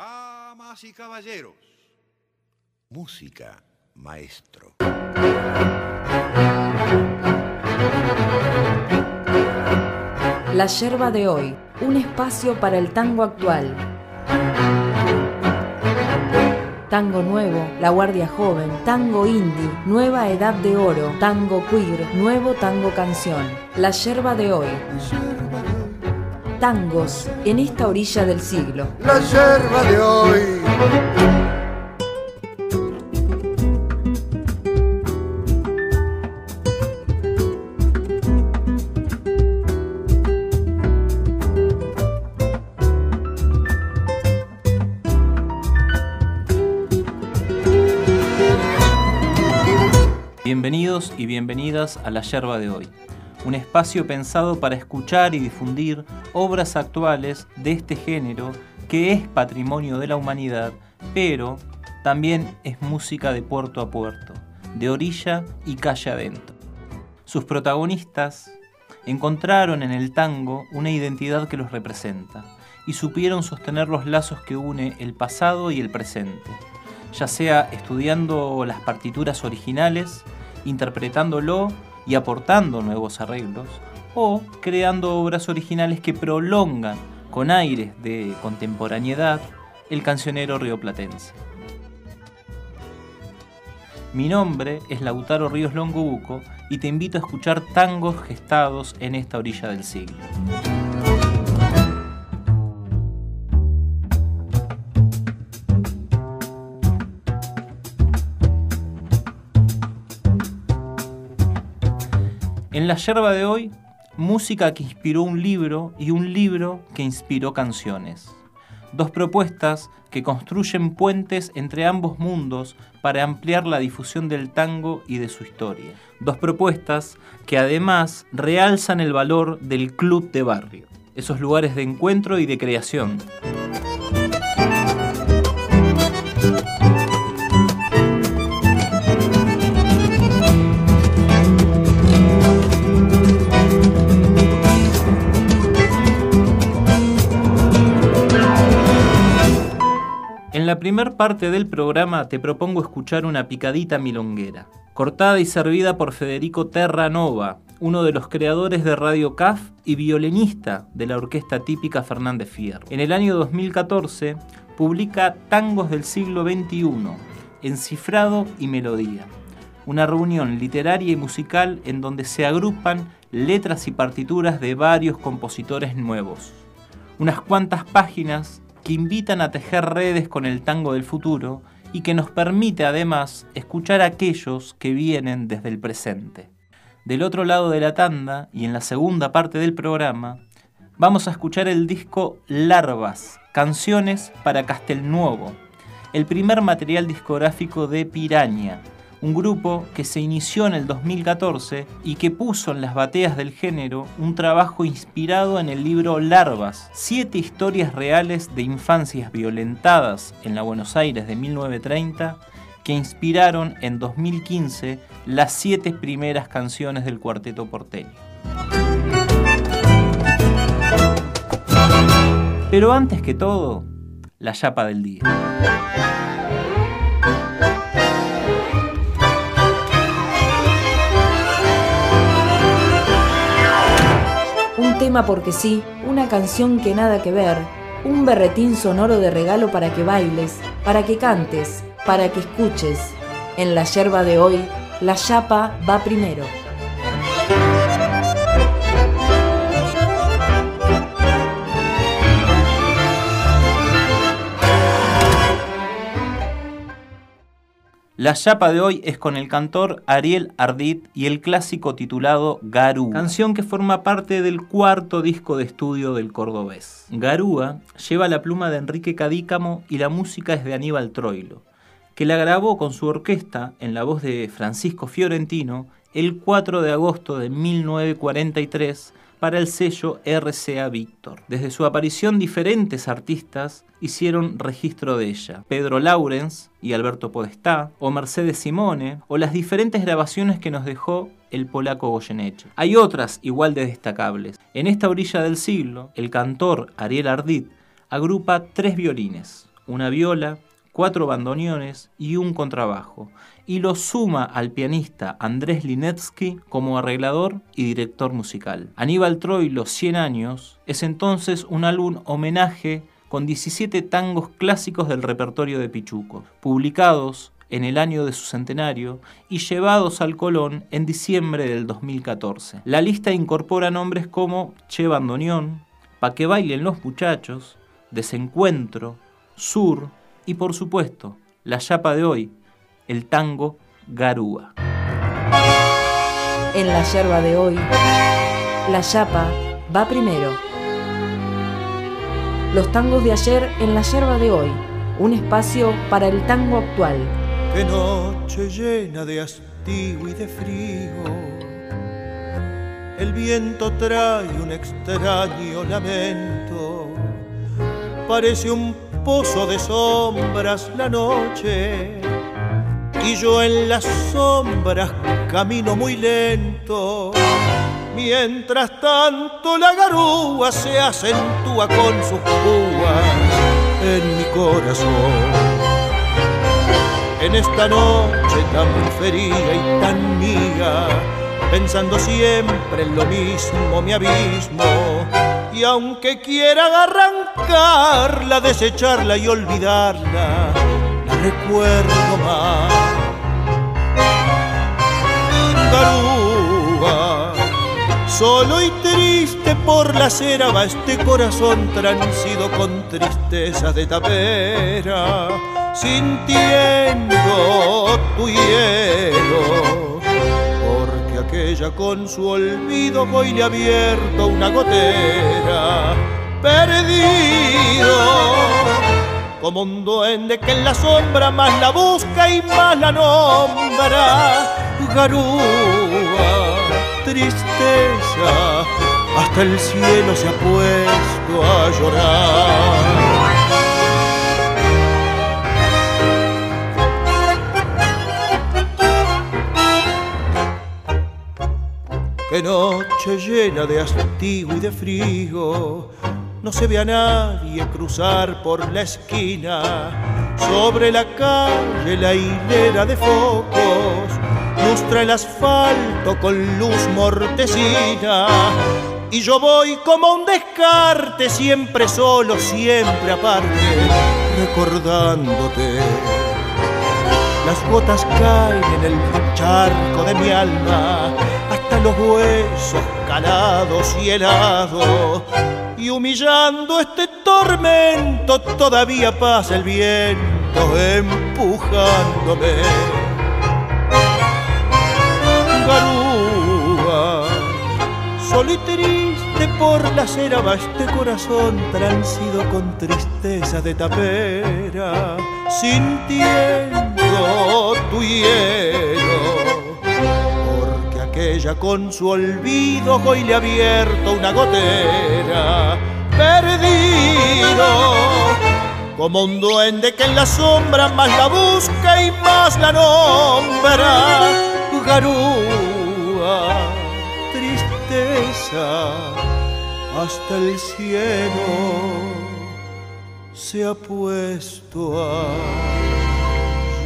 Damas y caballeros, música, maestro. La yerba de hoy, un espacio para el tango actual. Tango nuevo, La Guardia Joven, tango indie, Nueva Edad de Oro, tango queer, nuevo tango canción. La yerba de hoy. Tangos en esta orilla del siglo. La yerba de hoy. Bienvenidos y bienvenidas a La Yerba de hoy, un espacio pensado para escuchar y difundir obras actuales de este género que es patrimonio de la humanidad, pero también es música de puerto a puerto, de orilla y calle adentro. Sus protagonistas encontraron en el tango una identidad que los representa y supieron sostener los lazos que une el pasado y el presente, ya sea estudiando las partituras originales, interpretándolo y aportando nuevos arreglos, o creando obras originales que prolongan con aires de contemporaneidad el cancionero rioplatense. Mi nombre es Lautaro Ríos Longobuco y te invito a escuchar tangos gestados en esta orilla del siglo. En la yerba de hoy, música que inspiró un libro y un libro que inspiró canciones. Dos propuestas que construyen puentes entre ambos mundos para ampliar la difusión del tango y de su historia. Dos propuestas que además realzan el valor del club de barrio, esos lugares de encuentro y de creación. La primer parte del programa te propongo escuchar una picadita milonguera, cortada y servida por Federico Terranova, uno de los creadores de Radio CAF y violinista de la orquesta típica Fernández Fierro. En el año 2014 publica Tangos del siglo XXI, Encifrado y Melodía, una reunión literaria y musical en donde se agrupan letras y partituras de varios compositores nuevos. Unas cuantas páginas que invitan a tejer redes con el tango del futuro y que nos permite además escuchar a aquellos que vienen desde el presente. Del otro lado de la tanda y en la segunda parte del programa, vamos a escuchar el disco Larvas, Canciones para Castelnuovo, el primer material discográfico de Piraña, un grupo que se inició en el 2014 y que puso en las bateas del género un trabajo inspirado en el libro Larvas, siete historias reales de infancias violentadas en la Buenos Aires de 1930 que inspiraron en 2015 las siete primeras canciones del cuarteto porteño. Pero antes que todo, la chapa del día. Tema porque sí, una canción que nada que ver, un berretín sonoro de regalo para que bailes, para que cantes, para que escuches. En la yerba de hoy, la chapa va primero. La chapa de hoy es con el cantor Ariel Ardit y el clásico titulado Garú, canción que forma parte del cuarto disco de estudio del cordobés. Garúa lleva la pluma de Enrique Cadícamo y la música es de Aníbal Troilo, que la grabó con su orquesta en la voz de Francisco Fiorentino el 4 de agosto de 1943 para el sello RCA Víctor. Desde su aparición diferentes artistas hicieron registro de ella. Pedro Laurens y Alberto Podestá, o Mercedes Simone, o las diferentes grabaciones que nos dejó el polaco Goyeneche. Hay otras igual de destacables. En esta orilla del siglo, el cantor Ariel Ardit agrupa tres violines, una viola, cuatro bandoneones y un contrabajo, y lo suma al pianista Andrés Linetsky como arreglador y director musical. Aníbal Troilo 100 años es entonces un álbum homenaje con 17 tangos clásicos del repertorio de Pichuco, publicados en el año de su centenario y llevados al Colón en diciembre del 2014. La lista incorpora nombres como Che Bandoneón, Pa' que bailen los muchachos, Desencuentro, Sur y por supuesto, la chapa de hoy, el tango Garúa. En la yerba de hoy, la chapa va primero. Los tangos de ayer en la yerba de hoy, un espacio para el tango actual. Qué noche llena de hastío y de frío. El viento trae un extraño lamento. Parece un pozo de sombras la noche. Y yo en las sombras camino muy lento. Mientras tanto la garúa se acentúa con sus púas en mi corazón en esta noche tan fría y tan mía, pensando siempre en lo mismo, mi abismo. Y aunque quiera arrancarla, desecharla y olvidarla, la recuerdo más. Solo y triste por la cera va este corazón transido con tristeza de tapera sintiendo tu hielo, porque aquella con su olvido hoy le ha abierto una gotera, perdido, como un duende que en la sombra más la busca y más la nombra, garúa, tristeza, hasta el cielo se ha puesto a llorar. Qué noche llena de hastío y de frío. No se ve a nadie cruzar por la esquina. Sobre la calle la hilera de focos lustra el asfalto con luz mortecina. Y yo voy como un descarte, siempre solo, siempre aparte, recordándote. Las gotas caen en el charco de mi alma los huesos calados y helados. Y humillando este tormento todavía pasa el viento empujándome. Solo y triste por la cera va este corazón transido con tristeza de tapera, sintiendo tu hielo ella con su olvido hoy le ha abierto una gotera. Perdido, como un duende que en la sombra más la busca y más la nombra. Garúa, hasta el cielo se ha puesto a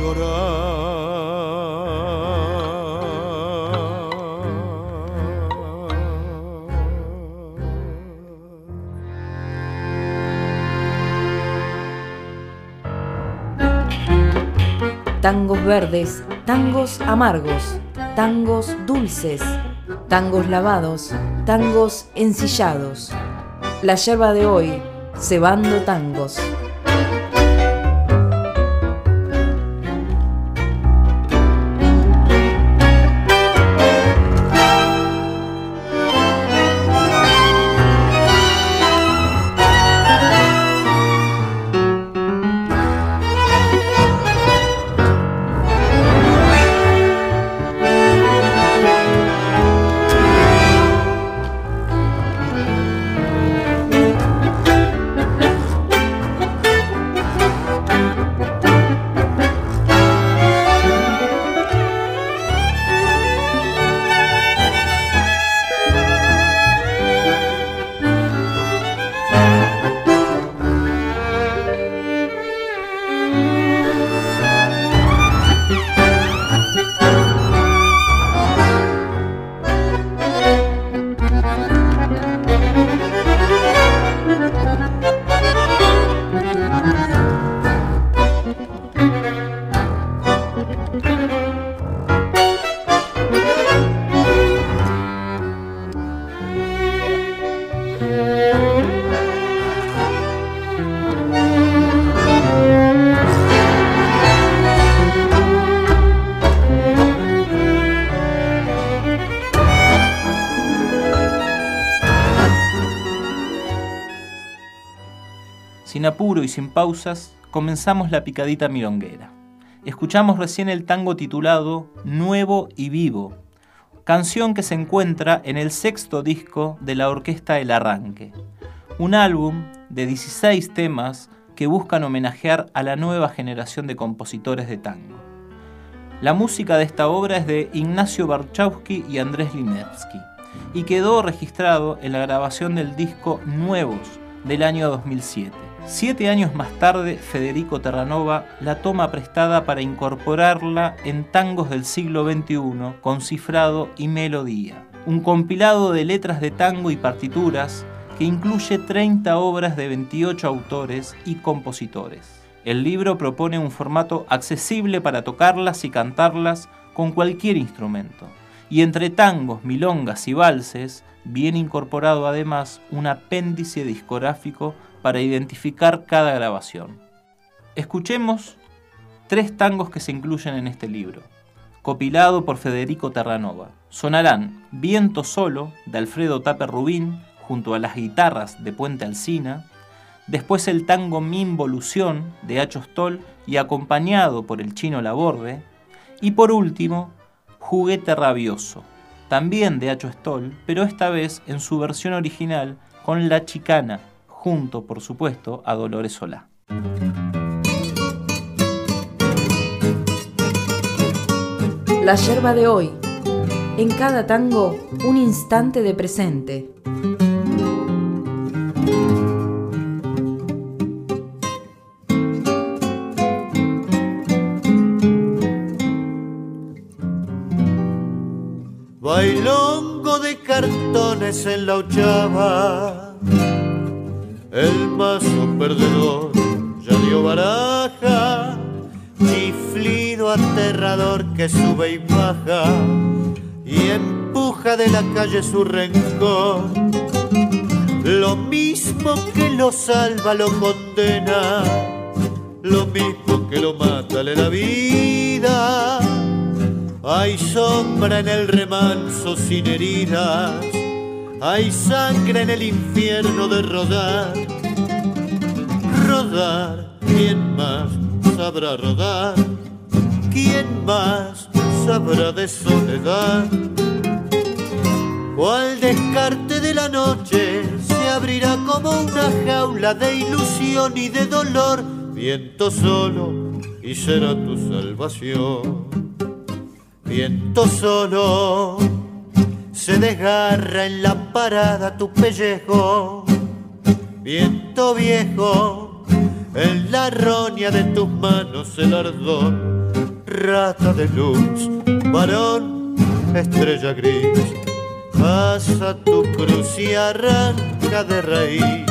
llorar. tangos verdes, tangos amargos, tangos dulces, tangos lavados, tangos ensillados. La yerba de hoy, cebando tangos. Apuro y sin pausas, comenzamos la picadita milonguera. Escuchamos recién el tango titulado Nuevo y Vivo, canción que se encuentra en el sexto disco de la orquesta El Arranque, un álbum de 16 temas que buscan homenajear a la nueva generación de compositores de tango. La música de esta obra es de Ignacio Barchowski y Andrés Linevsky y quedó registrado en la grabación del disco Nuevos del año 2007. Siete años más tarde, Federico Terranova la toma prestada para incorporarla en tangos del siglo XXI con cifrado y melodía. Un compilado de letras de tango y partituras que incluye 30 obras de 28 autores y compositores. El libro propone un formato accesible para tocarlas y cantarlas con cualquier instrumento. Y entre tangos, milongas y valses, viene incorporado además un apéndice discográfico para identificar cada grabación. Escuchemos tres tangos que se incluyen en este libro, copilado por Federico Terranova. Sonarán Viento Solo de Alfredo Taper Rubín junto a las guitarras de Puente Alsina, después el tango Mi Involución de Acho Stoll y acompañado por el chino Laborde, y por último Juguete Rabioso, también de Acho Stoll, pero esta vez en su versión original con La Chicana junto, por supuesto, a Dolores Solá. La yerba de hoy. En cada tango, un instante de presente. Bailongo de cartones en la ochava el mazo perdedor ya dio baraja, chiflido aterrador que sube y baja y empuja de la calle su rencor. Lo mismo que lo salva lo condena, lo mismo que lo mata le da vida. Hay sombra en el remanso sin heridas hay sangre en el infierno de rodar. Rodar, ¿quién más sabrá rodar? ¿Quién más sabrá de soledad? Cual descarte de la noche se abrirá como una jaula de ilusión y de dolor, viento solo y será tu salvación. Viento solo se desgarra en la parada tu pellejo, viento viejo, en la roña de tus manos el ardor, rata de luz, varón, estrella gris, pasa tu cruz y arranca de raíz.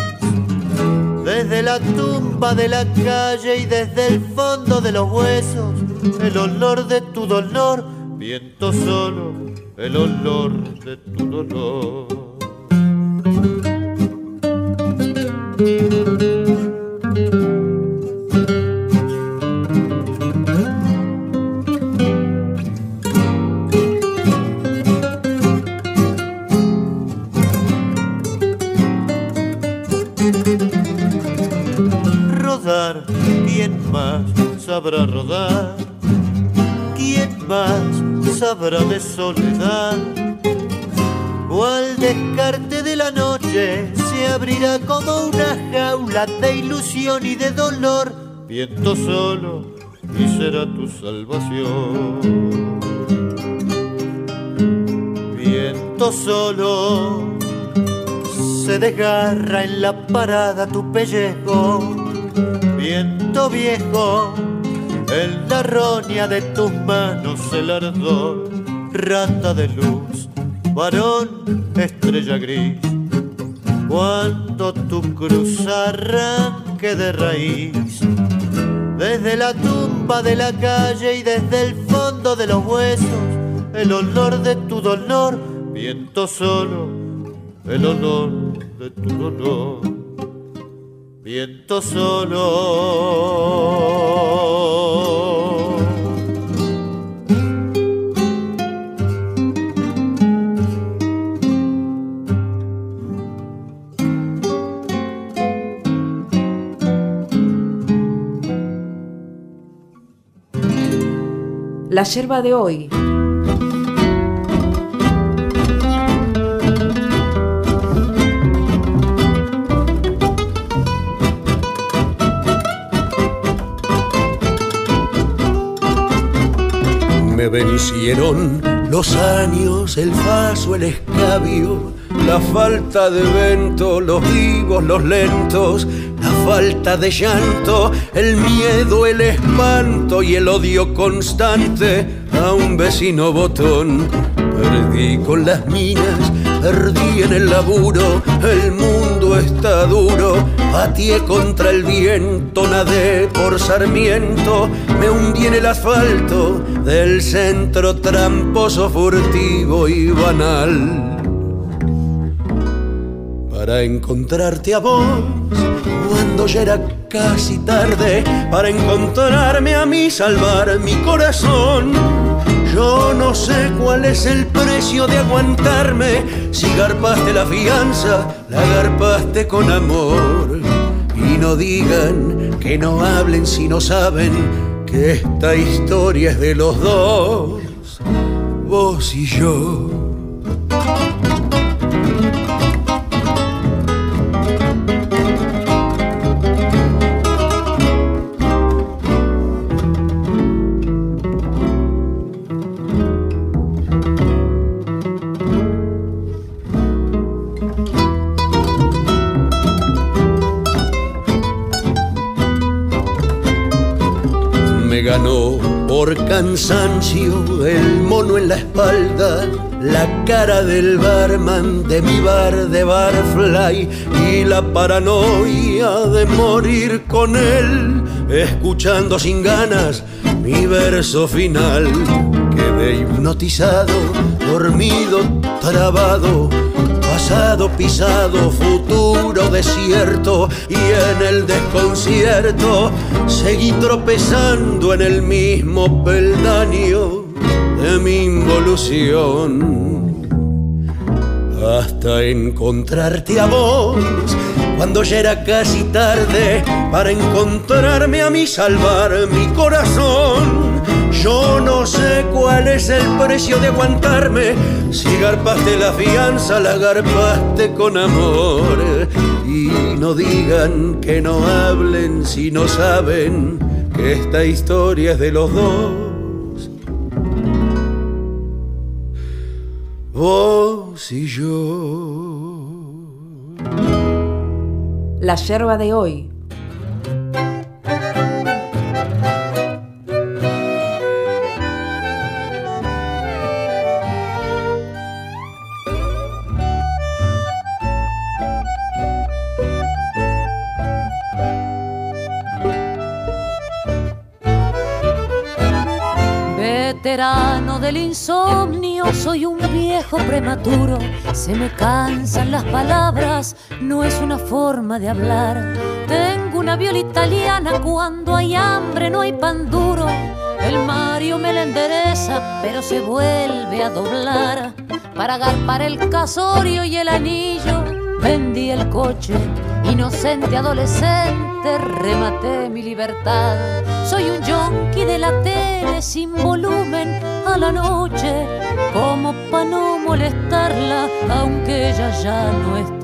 Desde la tumba de la calle y desde el fondo de los huesos, el olor de tu dolor, viento solo el olor de tu dolor. Rodar, ¿quién más sabrá rodar? ¿Quién más de soledad. Cual descarte de la noche se abrirá como una jaula de ilusión y de dolor, viento solo y será tu salvación. Viento solo se desgarra en la parada tu pellejo, viento viejo en la roña de tus manos el ardor, rata de luz, varón, estrella gris. Cuando tu cruz arranque de raíz, desde la tumba de la calle y desde el fondo de los huesos, el olor de tu dolor, viento solo, el olor de tu dolor. Viento solo. La yerba de hoy. Vencieron los años, el paso, el escabio, la falta de vento, los vivos, los lentos, la falta de llanto, el miedo, el espanto y el odio constante a un vecino botón. Perdí con las minas, perdí en el laburo, el mundo está duro, pateé contra el viento, nadé por sarmiento, me hundí en el asfalto del centro tramposo, furtivo y banal. Para encontrarte a vos cuando ya era casi tarde para encontrarme a mí salvar mi corazón. Yo no sé cuál es el precio de aguantarme si garpaste la fianza la garpaste con amor. Y no digan que no hablen si no saben esta historia es de los dos vos y yo cansancio el mono en la espalda, la cara del barman de mi bar de barfly y la paranoia de morir con él, escuchando sin ganas mi verso final. Quedé hipnotizado, dormido, trabado, pasado pisado, futuro desierto y en el desconcierto seguí tropezando en el mismo peldaño de mi involución hasta encontrarte a vos cuando ya era casi tarde para encontrarme a mí salvar mi corazón yo no sé cuál es el precio de aguantarme. Si garpaste la fianza, la garpaste con amor. Y no digan que no hablen si no saben que esta historia es de los dos. Vos y yo. La yerba de hoy. Del insomnio, soy un viejo prematuro. Se me cansan las palabras, no es una forma de hablar. Tengo una viola italiana, cuando hay hambre no hay pan duro. El Mario me la endereza, pero se vuelve a doblar. Para agarpar el casorio y el anillo, vendí el coche. Inocente adolescente, rematé mi libertad. Soy un yonki de la tele sin volumen la noche, como pa' no molestarla, aunque ella ya no está.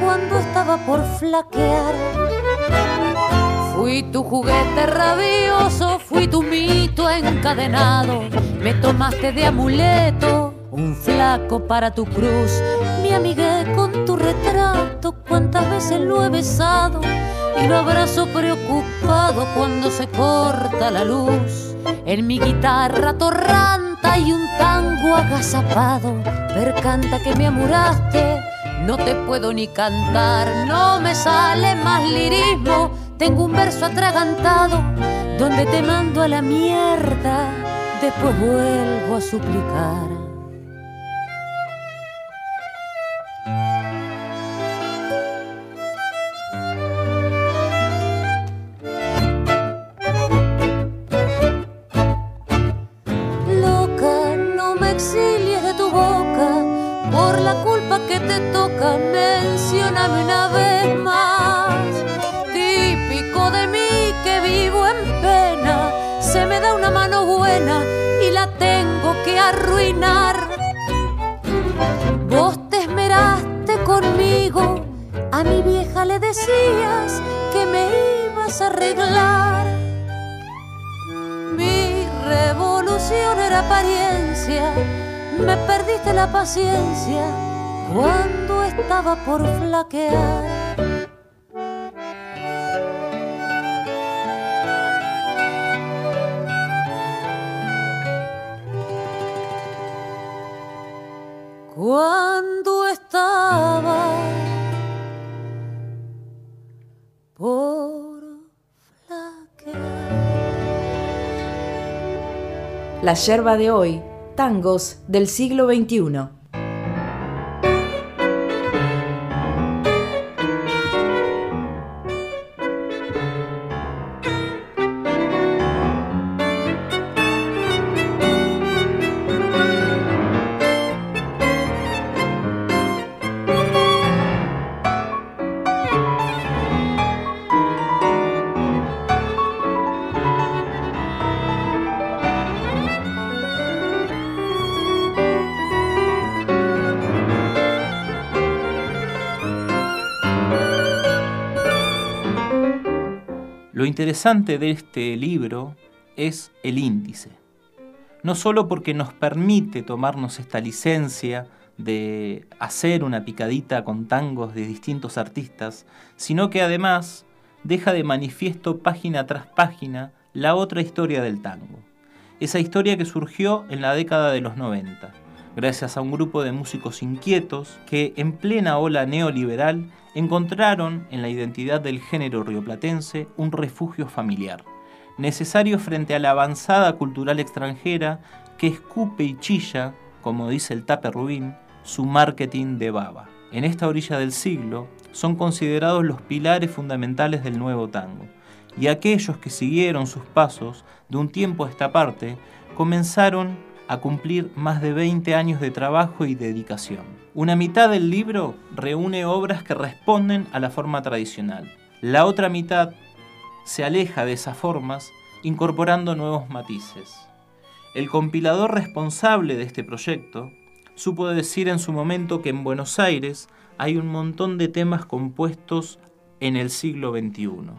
Cuando estaba por flaquear. Fui tu juguete rabioso, fui tu mito encadenado. Me tomaste de amuleto, un flaco para tu cruz. Me amigué con tu retrato, cuántas veces lo he besado y lo abrazo preocupado cuando se corta la luz. En mi guitarra torranta y un tango agazapado, percanta que me amuraste, no te puedo ni cantar, no me sale más lirismo, tengo un verso atragantado, donde te mando a la mierda, después vuelvo a suplicar. Paciencia cuando estaba por flaquear. Cuando estaba por flaquear. La yerba de hoy tangos del siglo XXI. Interesante de este libro es el índice. No solo porque nos permite tomarnos esta licencia de hacer una picadita con tangos de distintos artistas, sino que además deja de manifiesto página tras página la otra historia del tango. Esa historia que surgió en la década de los 90, gracias a un grupo de músicos inquietos que en plena ola neoliberal encontraron en la identidad del género rioplatense un refugio familiar, necesario frente a la avanzada cultural extranjera que escupe y chilla, como dice el Tape Rubín, su marketing de baba. En esta orilla del siglo son considerados los pilares fundamentales del nuevo tango, y aquellos que siguieron sus pasos de un tiempo a esta parte comenzaron a cumplir más de 20 años de trabajo y dedicación. Una mitad del libro reúne obras que responden a la forma tradicional. La otra mitad se aleja de esas formas incorporando nuevos matices. El compilador responsable de este proyecto supo decir en su momento que en Buenos Aires hay un montón de temas compuestos en el siglo XXI.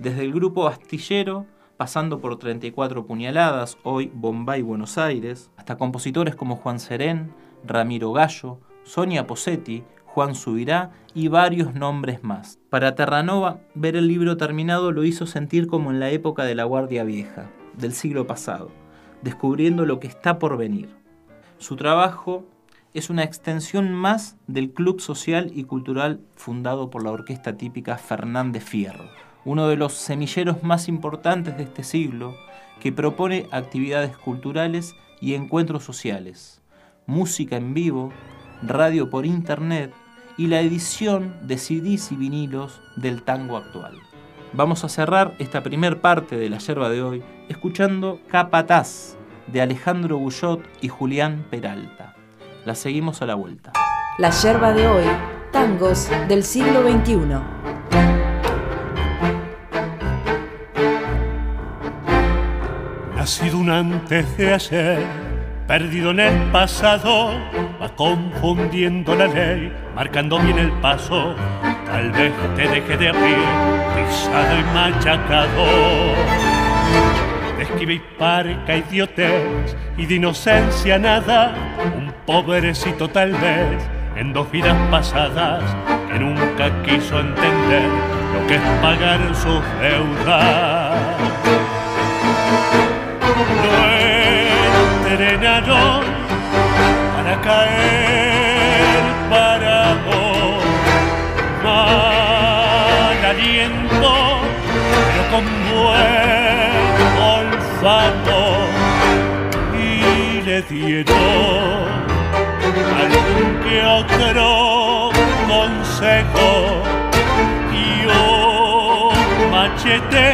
Desde el grupo astillero pasando por 34 puñaladas, hoy Bombay, Buenos Aires, hasta compositores como Juan Serén, Ramiro Gallo, Sonia Posetti, Juan Subirá y varios nombres más. Para Terranova, ver el libro terminado lo hizo sentir como en la época de la Guardia Vieja, del siglo pasado, descubriendo lo que está por venir. Su trabajo es una extensión más del club social y cultural fundado por la orquesta típica Fernández Fierro uno de los semilleros más importantes de este siglo, que propone actividades culturales y encuentros sociales, música en vivo, radio por internet y la edición de CDs y vinilos del tango actual. Vamos a cerrar esta primer parte de la yerba de hoy escuchando Capataz de Alejandro Bullot y Julián Peralta. La seguimos a la vuelta. La yerba de hoy, tangos del siglo XXI. Ha sido un antes de ayer perdido en el pasado, va confundiendo la ley, marcando bien el paso, tal vez te deje de abrir, pisado y machacado. esquive y parca, idiotez y de inocencia nada, un pobrecito tal vez, en dos vidas pasadas, que nunca quiso entender lo que es pagar sus deudas. No entrenaron para caer parado, mal aliento, pero con buen olfato, y le dieron algún que otro consejo. Y un machete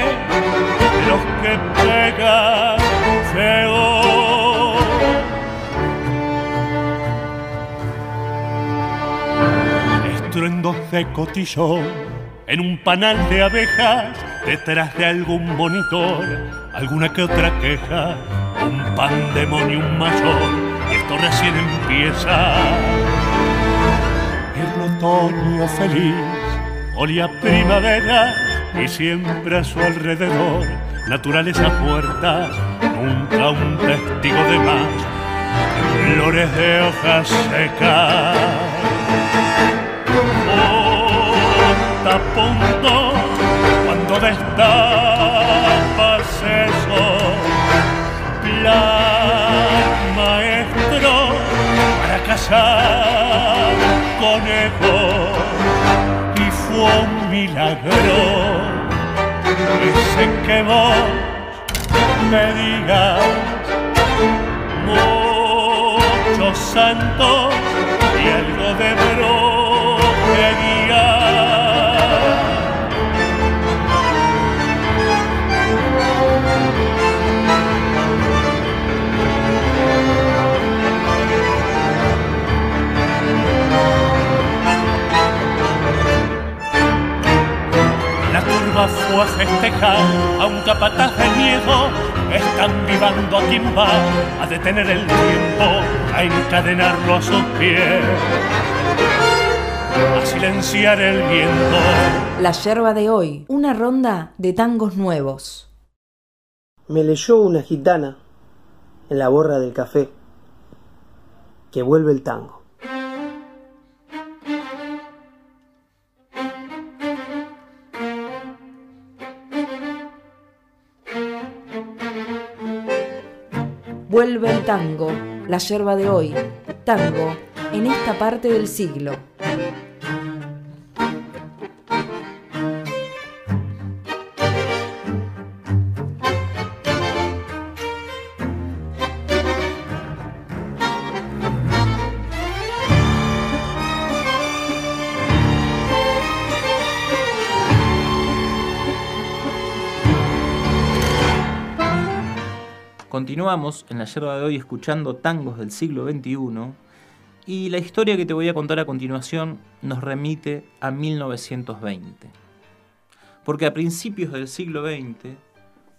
pega feo. Estruendos de cotillón en un panal de abejas detrás de algún monitor, alguna que otra queja, un pandemonio mayor, y esto recién empieza. El otoño feliz olía primavera y siempre a su alrededor naturaleza muerta, nunca un testigo de más, flores de hojas secas. Ponta a punto cuando destapas eso, plan maestro para cazar conejos. Y fue un milagro ese que vos me digas muchos santos y algo de brujería. Fue a festejar a un capataz de miedo. Están vivando a quien va a detener el tiempo, a encadenarlo a sus pies, a silenciar el viento. La yerba de hoy, una ronda de tangos nuevos. Me leyó una gitana en la borra del café que vuelve el tango. Vuelve el tango, la yerba de hoy, tango, en esta parte del siglo. Continuamos en la yerba de hoy escuchando tangos del siglo XXI y la historia que te voy a contar a continuación nos remite a 1920. Porque a principios del siglo XX,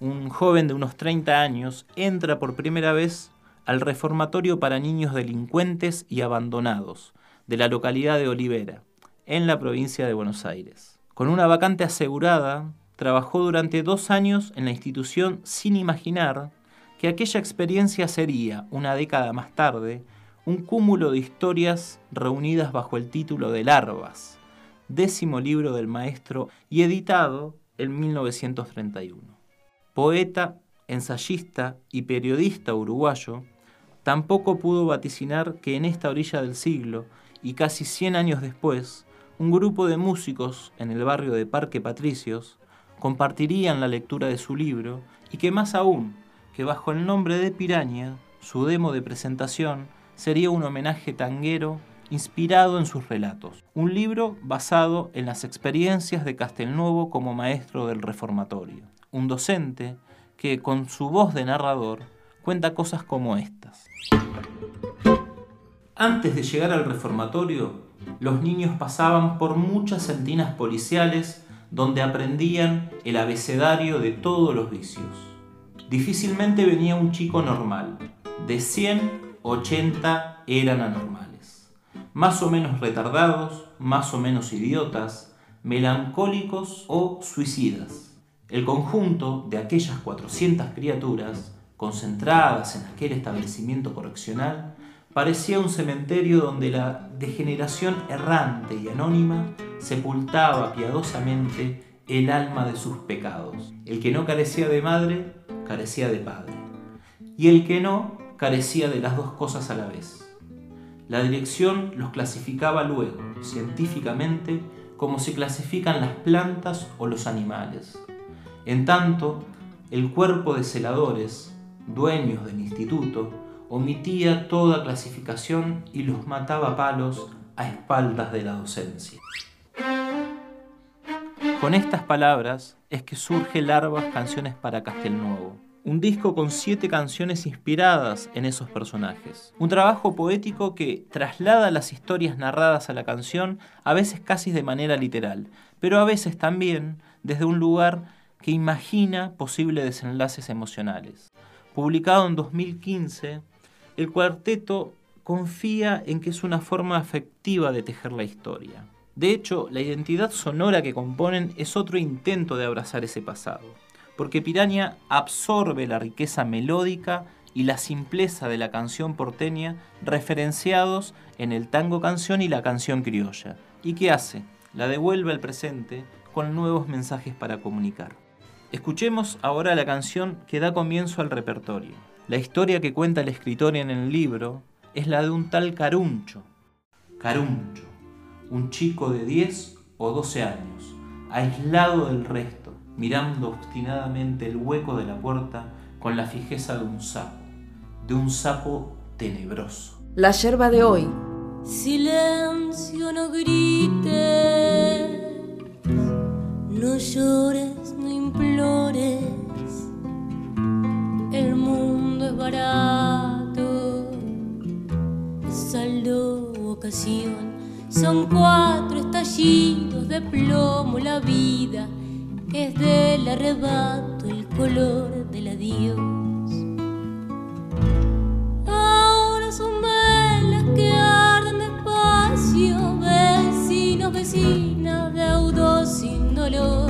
un joven de unos 30 años entra por primera vez al reformatorio para niños delincuentes y abandonados de la localidad de Olivera, en la provincia de Buenos Aires. Con una vacante asegurada, trabajó durante dos años en la institución sin imaginar que aquella experiencia sería, una década más tarde, un cúmulo de historias reunidas bajo el título de Larvas, décimo libro del maestro y editado en 1931. Poeta, ensayista y periodista uruguayo, tampoco pudo vaticinar que en esta orilla del siglo y casi 100 años después, un grupo de músicos en el barrio de Parque Patricios compartirían la lectura de su libro y que más aún, que bajo el nombre de Piraña, su demo de presentación sería un homenaje tanguero inspirado en sus relatos, un libro basado en las experiencias de Castelnuovo como maestro del reformatorio, un docente que con su voz de narrador cuenta cosas como estas. Antes de llegar al reformatorio, los niños pasaban por muchas sentinas policiales donde aprendían el abecedario de todos los vicios. Difícilmente venía un chico normal, De 100, 80 eran anormales. Más o menos retardados, más o menos idiotas, melancólicos o suicidas. El conjunto de aquellas 400 criaturas, concentradas en aquel establecimiento correccional, parecía un cementerio donde la degeneración errante y anónima sepultaba piadosamente el alma de sus pecados. El que no carecía de madre, carecía de padre. Y el que no, carecía de las dos cosas a la vez. La dirección los clasificaba luego, científicamente, como se clasifican las plantas o los animales. En tanto, el cuerpo de celadores, dueños del instituto, omitía toda clasificación y los mataba a palos a espaldas de la docencia. Con estas palabras es que surge Larvas Canciones para Castelnuovo, un disco con siete canciones inspiradas en esos personajes. Un trabajo poético que traslada las historias narradas a la canción, a veces casi de manera literal, pero a veces también desde un lugar que imagina posibles desenlaces emocionales. Publicado en 2015, el cuarteto confía en que es una forma afectiva de tejer la historia. De hecho, la identidad sonora que componen es otro intento de abrazar ese pasado, porque Piraña absorbe la riqueza melódica y la simpleza de la canción porteña referenciados en el tango canción y la canción criolla. ¿Y qué hace? La devuelve al presente con nuevos mensajes para comunicar. Escuchemos ahora la canción que da comienzo al repertorio. La historia que cuenta el escritor en el libro es la de un tal Caruncho. Caruncho, un chico de 10 o 12 años, aislado del resto, mirando obstinadamente el hueco de la puerta con la fijeza de un sapo, de un sapo tenebroso. La yerba de hoy. Silencio, no grites, no llores, no implores el mundo es barato. Saldo ocasión. Son cuatro estallidos de plomo la vida. Es del arrebato el color del adiós. Ahora son velas que arden despacio. Vecinos, vecinas, deudos sin dolor.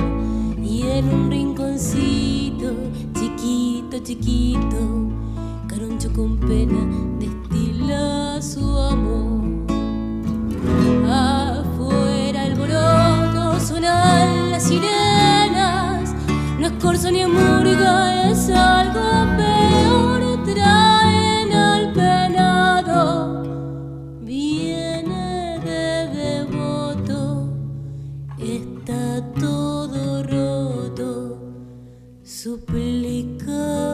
Y en un rinconcito chiquito, chiquito, Caroncho con pena destila su amor. Afuera el boroto sonan las sirenas, no es corso ni murga, es algo peor. Traen al penado, viene de devoto, está todo roto. Suplica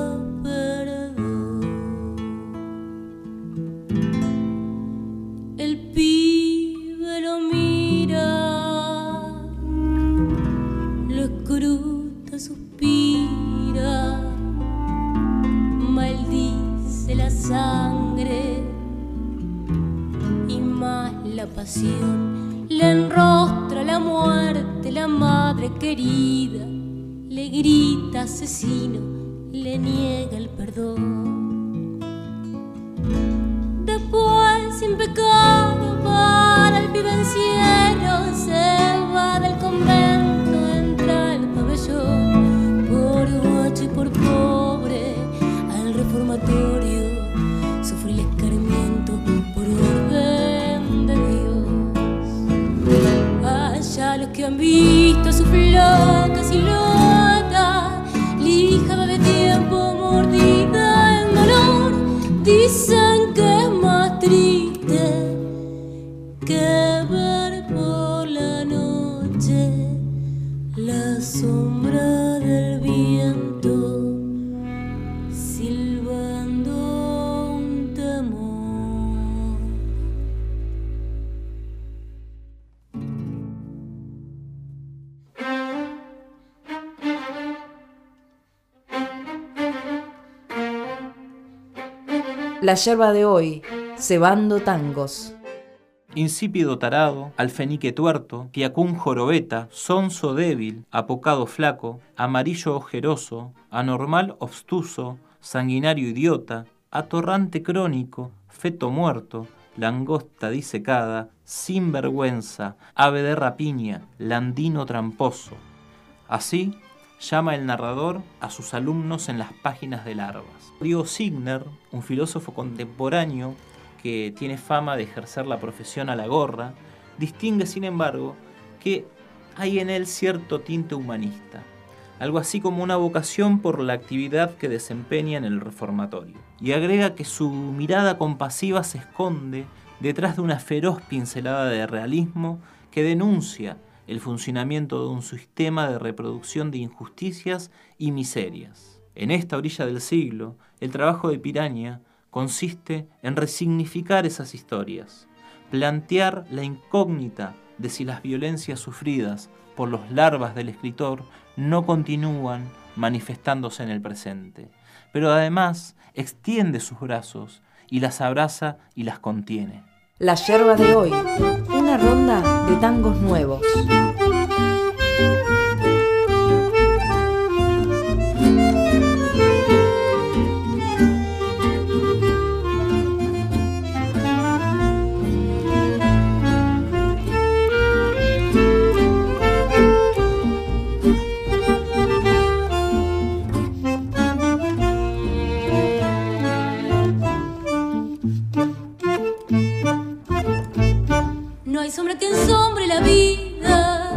yerba de hoy. Cebando tangos. Insípido tarado, alfenique tuerto, piacún jorobeta, sonso débil, apocado flaco, amarillo ojeroso, anormal obstuso, sanguinario idiota, atorrante crónico, feto muerto, langosta disecada, sinvergüenza, ave de rapiña, landino tramposo. Así llama el narrador a sus alumnos en las páginas de Larvas. Río Signer, un filósofo contemporáneo que tiene fama de ejercer la profesión a la gorra, distingue, sin embargo, que hay en él cierto tinte humanista, algo así como una vocación por la actividad que desempeña en el reformatorio, y agrega que su mirada compasiva se esconde detrás de una feroz pincelada de realismo que denuncia el funcionamiento de un sistema de reproducción de injusticias y miserias. En esta orilla del siglo, el trabajo de Piraña consiste en resignificar esas historias, plantear la incógnita de si las violencias sufridas por los larvas del escritor no continúan manifestándose en el presente, pero además extiende sus brazos y las abraza y las contiene. La yerba de hoy, una ronda de tangos nuevos. sombra que ensombre la vida.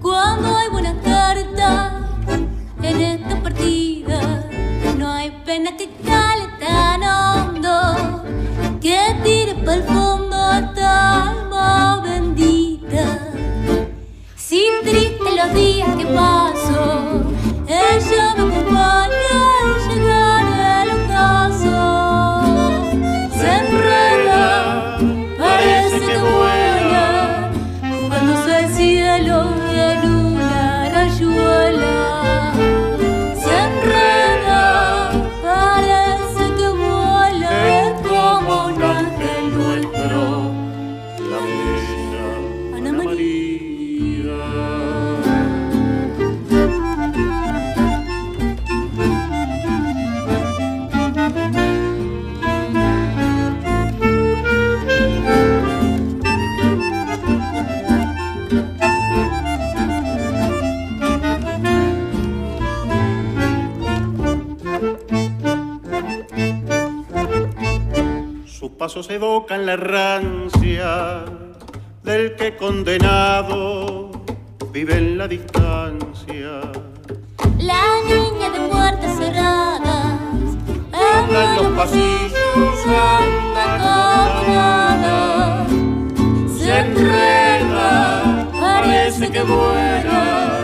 Cuando hay buenas cartas en esta partida, no hay pena que cale tan hondo que tire para el fondo hasta alma bendita. Sin triste los días que paso, ella me acompaña. Evocan la rancia del que condenado vive en la distancia. La niña de puertas cerradas anda en los pasillos, anda se enreda, parece que vuela,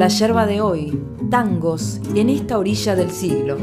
La yerba de hoy, tangos en esta orilla del siglo.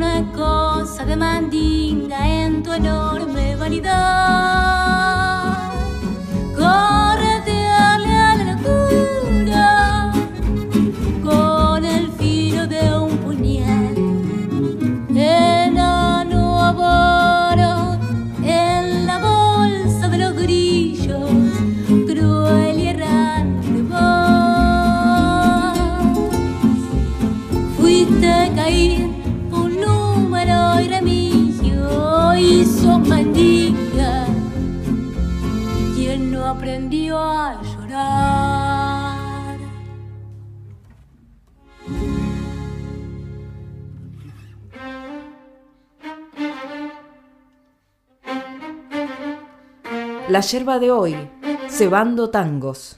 una cosa de mandinga en tu enorme vanidad. La yerba de hoy, cebando tangos.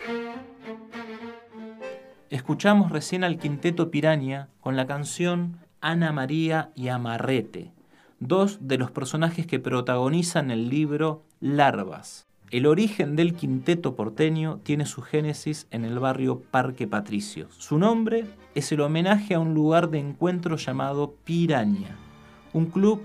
Escuchamos recién al quinteto Piraña con la canción Ana María y Amarrete, dos de los personajes que protagonizan el libro Larvas. El origen del quinteto porteño tiene su génesis en el barrio Parque Patricio. Su nombre es el homenaje a un lugar de encuentro llamado Piraña, un club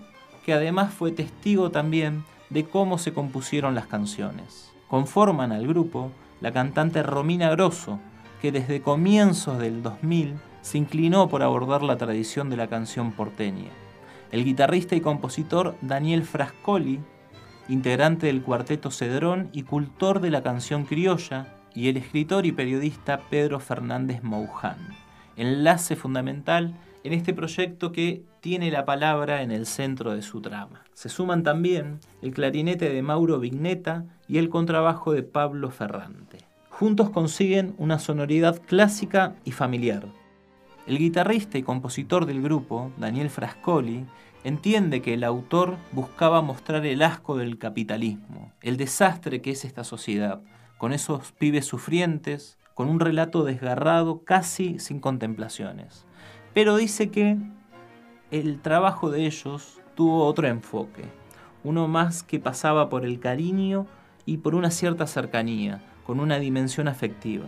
que además fue testigo también de cómo se compusieron las canciones. Conforman al grupo la cantante Romina Grosso, que desde comienzos del 2000 se inclinó por abordar la tradición de la canción porteña. El guitarrista y compositor Daniel Frascoli, integrante del cuarteto Cedrón y cultor de la canción criolla, y el escritor y periodista Pedro Fernández Mouján, enlace fundamental en este proyecto que tiene la palabra en el centro de su trama. Se suman también el clarinete de Mauro Vigneta y el contrabajo de Pablo Ferrante. Juntos consiguen una sonoridad clásica y familiar. El guitarrista y compositor del grupo, Daniel Frascoli, entiende que el autor buscaba mostrar el asco del capitalismo, el desastre que es esta sociedad, con esos pibes sufrientes, con un relato desgarrado casi sin contemplaciones. Pero dice que el trabajo de ellos tuvo otro enfoque, uno más que pasaba por el cariño y por una cierta cercanía, con una dimensión afectiva.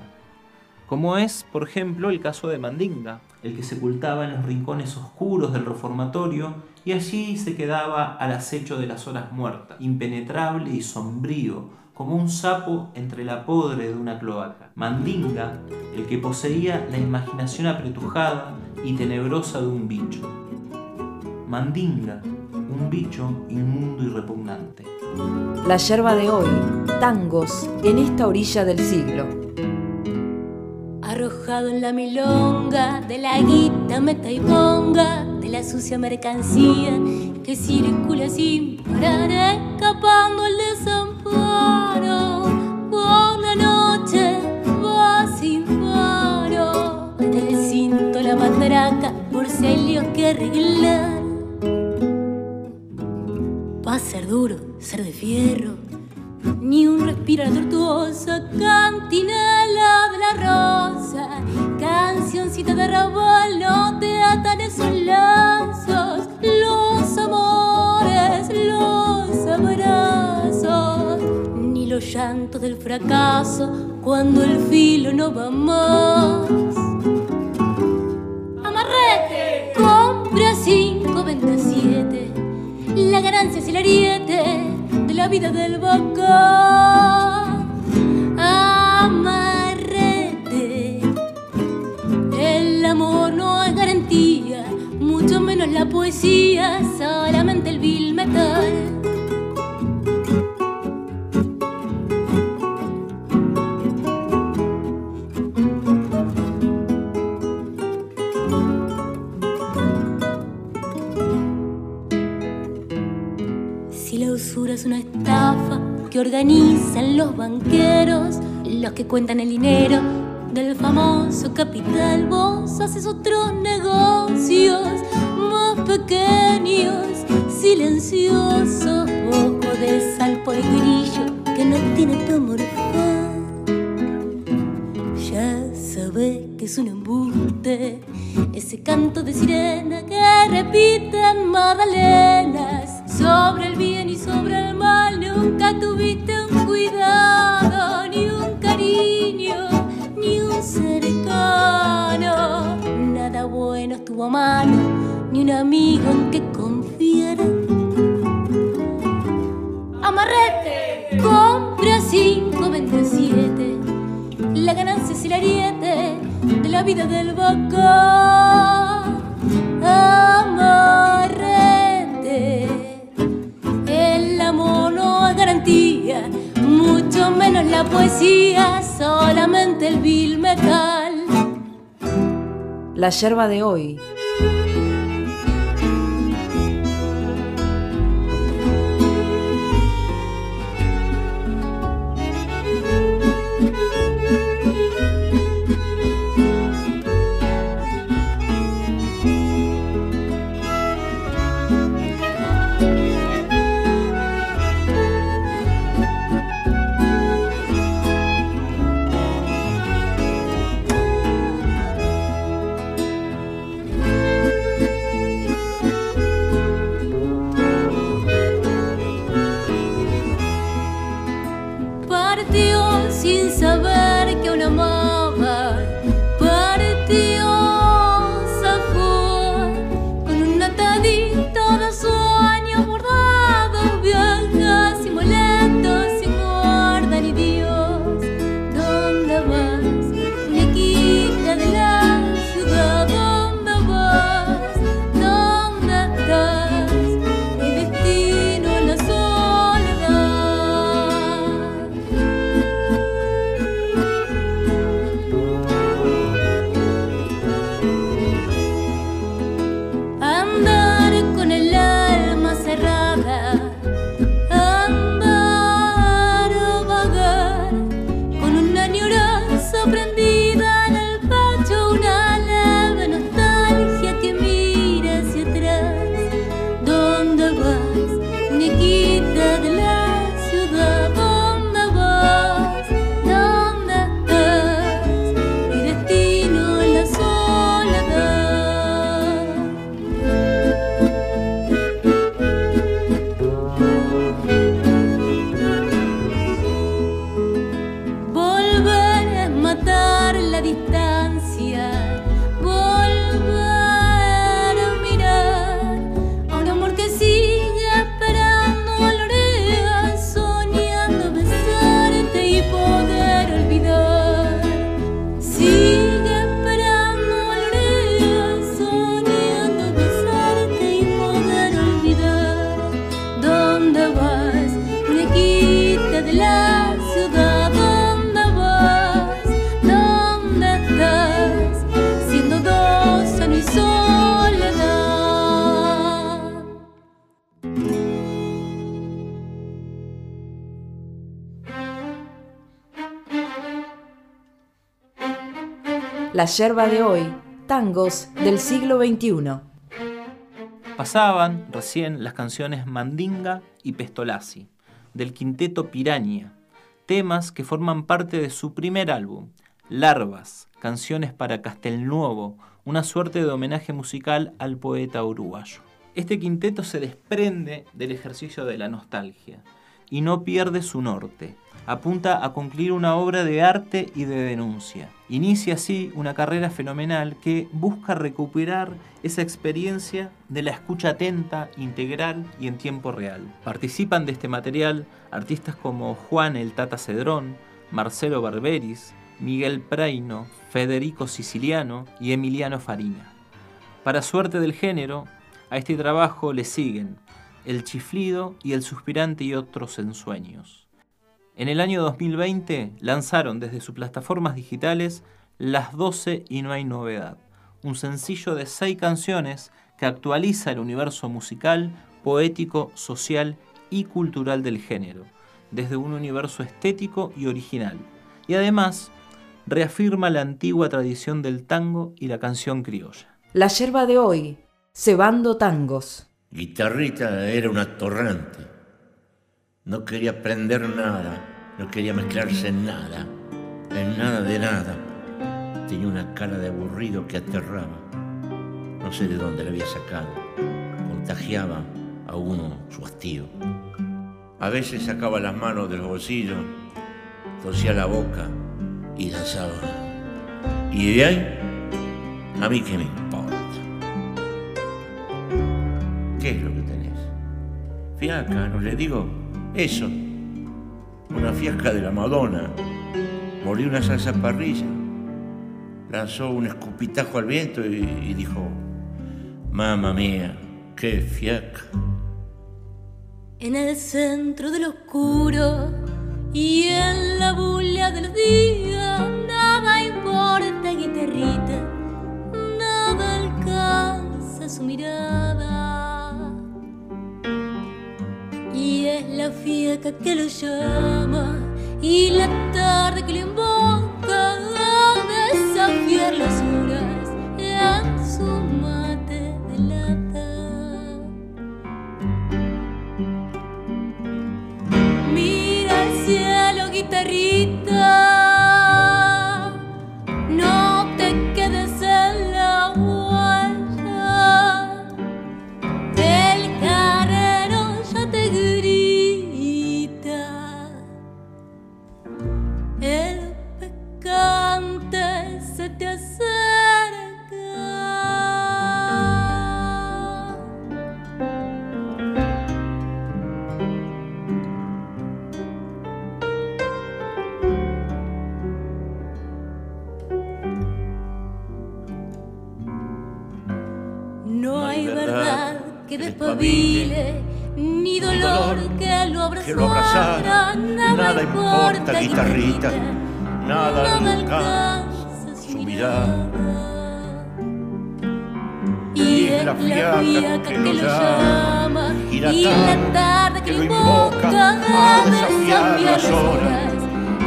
Como es, por ejemplo, el caso de Mandinga, el que se ocultaba en los rincones oscuros del reformatorio y allí se quedaba al acecho de las horas muertas, impenetrable y sombrío, como un sapo entre la podre de una cloaca. Mandinga, el que poseía la imaginación apretujada y tenebrosa de un bicho. Mandinga, un bicho inmundo y repugnante. La yerba de hoy, tangos en esta orilla del siglo. Arrojado en la milonga de la guita meta y ponga de la sucia mercancía que circula sin parar escapando el desamparo por la noche va sin paro del cinto la matraca por si hay líos que arreglar va a ser duro ser de fierro ni un la tortuosa cantinela de la rosa. Cancioncita de rabal, no te atan esos lazos. Los amores, los abrazos, ni los llantos del fracaso cuando el filo no va más. El ariete de la vida del vaca. Amarrete. El amor no es garantía, mucho menos la poesía, solamente el vil metal. Organizan los banqueros, los que cuentan el dinero del famoso capital, vos haces otros negocios más pequeños, silenciosos, poco de sal por el grillo que no tiene tu morfar. Ya sabes que es un embuste, ese canto de sirena que repiten magdalenas sobre el bien y sobre vida del vaca. Amarrete, el amor no garantía, mucho menos la poesía, solamente el vil metal. La yerba de hoy yerba de hoy, tangos del siglo XXI. Pasaban recién las canciones Mandinga y Pestolasi, del quinteto Piraña, temas que forman parte de su primer álbum, Larvas, canciones para Castelnuovo, una suerte de homenaje musical al poeta uruguayo. Este quinteto se desprende del ejercicio de la nostalgia y no pierde su norte, apunta a concluir una obra de arte y de denuncia. Inicia así una carrera fenomenal que busca recuperar esa experiencia de la escucha atenta, integral y en tiempo real. Participan de este material artistas como Juan el Tata Cedrón, Marcelo Barberis, Miguel Praino, Federico Siciliano y Emiliano Farina. Para suerte del género, a este trabajo le siguen El Chiflido y El Suspirante y otros ensueños. En el año 2020 lanzaron desde sus plataformas digitales Las 12 y no hay novedad, un sencillo de seis canciones que actualiza el universo musical, poético, social y cultural del género, desde un universo estético y original, y además reafirma la antigua tradición del tango y la canción criolla. La yerba de hoy, cebando tangos. Guitarrita era una torrante. No quería aprender nada no quería mezclarse en nada, en nada de nada. Tenía una cara de aburrido que aterraba. No sé de dónde la había sacado. Contagiaba a uno su hastío. A veces sacaba las manos de los bolsillos, tosía la boca y danzaba. Y de ahí, a mí qué me importa. ¿Qué es lo que tenés? Fiaca, no le digo eso una fiasca de la Madonna, morí una salsa parrilla. lanzó un escupitajo al viento y, dijo, Mamma mía, qué fiaca. En el centro del oscuro y en la bulla del día, nada importa, guitarrita, nada alcanza su mirada. Es la fiaca que lo llama y la tarde que le invoca a desafiar las horas en su ni dolor que lo abrazara, nada, importa, guitarrita, nada, alcanza su mirada. Y es la fiaca que, lo llama, y la tarde que lo invoca a desafiar las horas.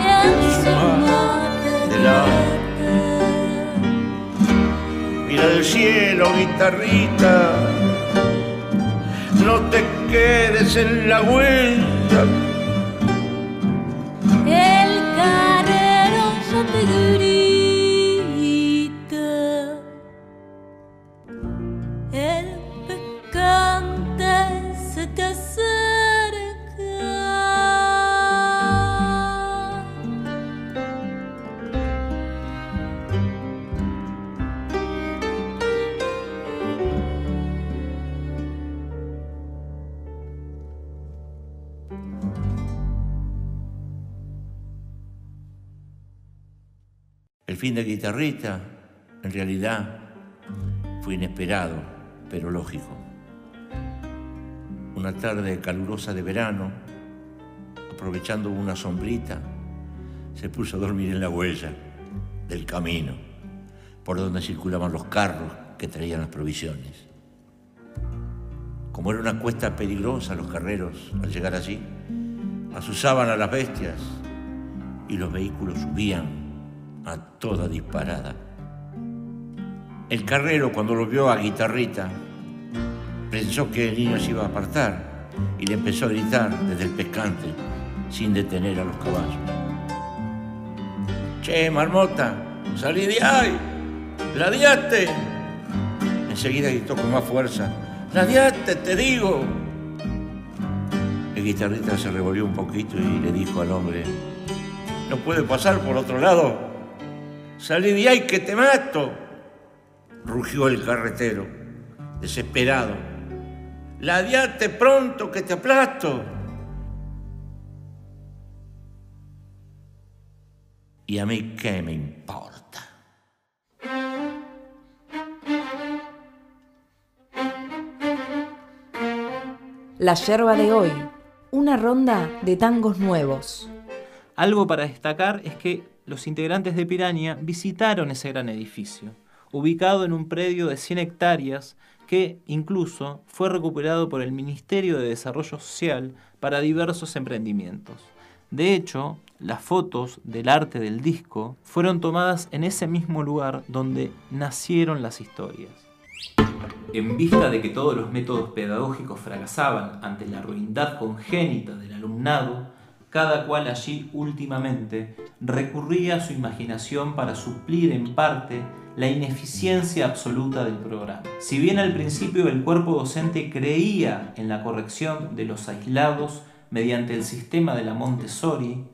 en su de la Mira el cielo, guitarrita no te quedes en la vuelta. Fin de guitarrista, en realidad, fue inesperado, pero lógico. Una tarde calurosa de verano, aprovechando una sombrita, se puso a dormir en la huella del camino, por donde circulaban los carros que traían las provisiones. Como era una cuesta peligrosa, los carreros, al llegar allí, asusaban a las bestias y los vehículos subían a toda disparada. El carrero, cuando lo vio a Guitarrita, pensó que el niño se iba a apartar y le empezó a gritar desde el pescante, sin detener a los caballos. Che, marmota, salí de ahí, ¡Ladiaste! Enseguida gritó con más fuerza, ¡Ladiaste, te digo! El guitarrista se revolvió un poquito y le dijo al hombre, ¿no puede pasar por otro lado? Salí de ahí que te mato, rugió el carretero, desesperado. Ladiate pronto que te aplasto. ¿Y a mí qué me importa? La yerba de hoy, una ronda de tangos nuevos. Algo para destacar es que los integrantes de Piraña visitaron ese gran edificio, ubicado en un predio de 100 hectáreas que incluso fue recuperado por el Ministerio de Desarrollo Social para diversos emprendimientos. De hecho, las fotos del arte del disco fueron tomadas en ese mismo lugar donde nacieron las historias. En vista de que todos los métodos pedagógicos fracasaban ante la ruindad congénita del alumnado, cada cual allí últimamente recurría a su imaginación para suplir en parte la ineficiencia absoluta del programa. Si bien al principio el cuerpo docente creía en la corrección de los aislados mediante el sistema de la Montessori,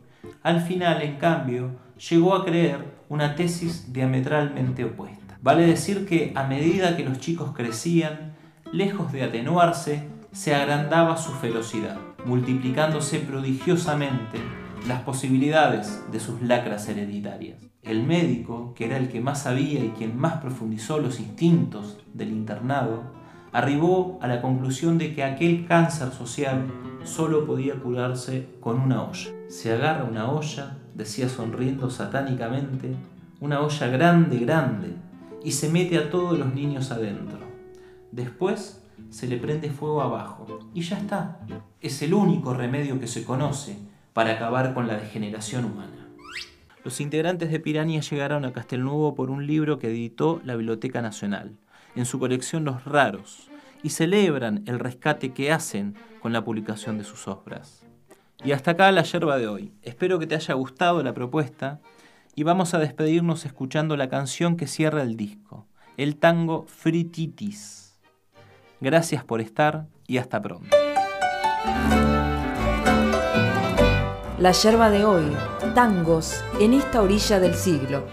al final, en cambio, llegó a creer una tesis diametralmente opuesta. Vale decir que a medida que los chicos crecían, lejos de atenuarse, se agrandaba su ferocidad multiplicándose prodigiosamente las posibilidades de sus lacras hereditarias. El médico, que era el que más sabía y quien más profundizó los instintos del internado, arribó a la conclusión de que aquel cáncer social solo podía curarse con una olla. Se agarra una olla, decía sonriendo satánicamente, una olla grande, grande, y se mete a todos los niños adentro. Después se le prende fuego abajo y ya está. Es el único remedio que se conoce para acabar con la degeneración humana. Los integrantes de Piranha llegaron a Castelnuovo por un libro que editó la Biblioteca Nacional, en su colección Los Raros, y celebran el rescate que hacen con la publicación de sus obras. Y hasta acá la yerba de hoy. Espero que te haya gustado la propuesta y vamos a despedirnos escuchando la canción que cierra el disco, el tango Frititis. Gracias por estar y hasta pronto. La yerba de hoy, tangos en esta orilla del siglo.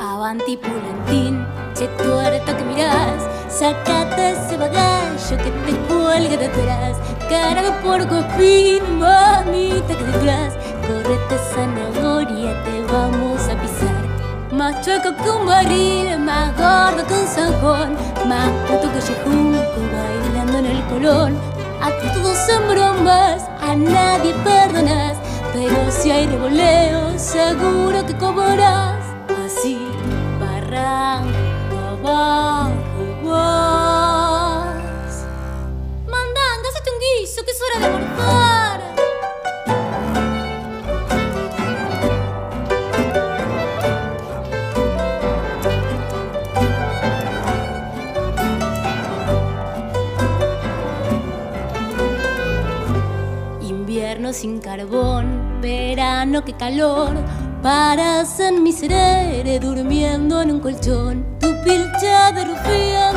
Avanti pulentín, che tuerto que mirás, sacate ese bagallo que te cuelga detrás. Cara de porco espín, mamita que detrás, correte zanahoria, te vamos a pisar. Más chueco que un barril, más gordo que un sajón, más puto que junto bailando en el colón. A todos en bromas, a nadie perdonas, pero si hay revoleo, seguro que cobrarás. Calor. Paras en miserere durmiendo en un colchón. Tu pilcha de rufián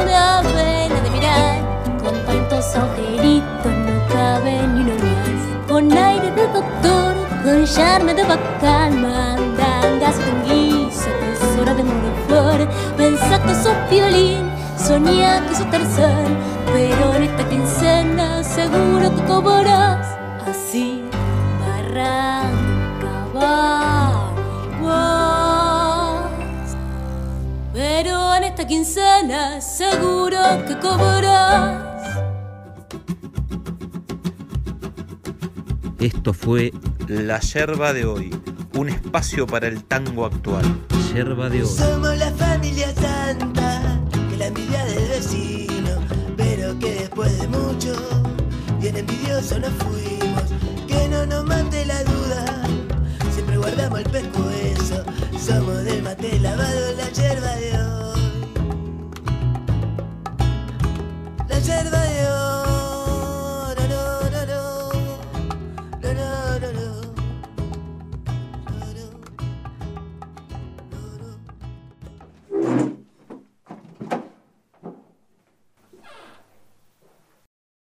de mirar. Con tantos agujeritos no cabe ni uno más. Con aire de doctor, con charme de bacán. Mandangas con guiso, que es hora de morfar. Pensá que sos violín, soñá que sos tercer. Pero en esta quincena seguro que cobrarás. Así, barranca esta quincena seguro que cobrarás. Esto fue La Yerba de hoy, un espacio para el tango actual. Yerba de hoy. Somos la familia santa, que la envidia del vecino, pero que después de mucho, bien envidioso nos fuimos, que no nos mate la duda, siempre guardamos el pescuezo, somos del mate lavado, la yerba de hoy.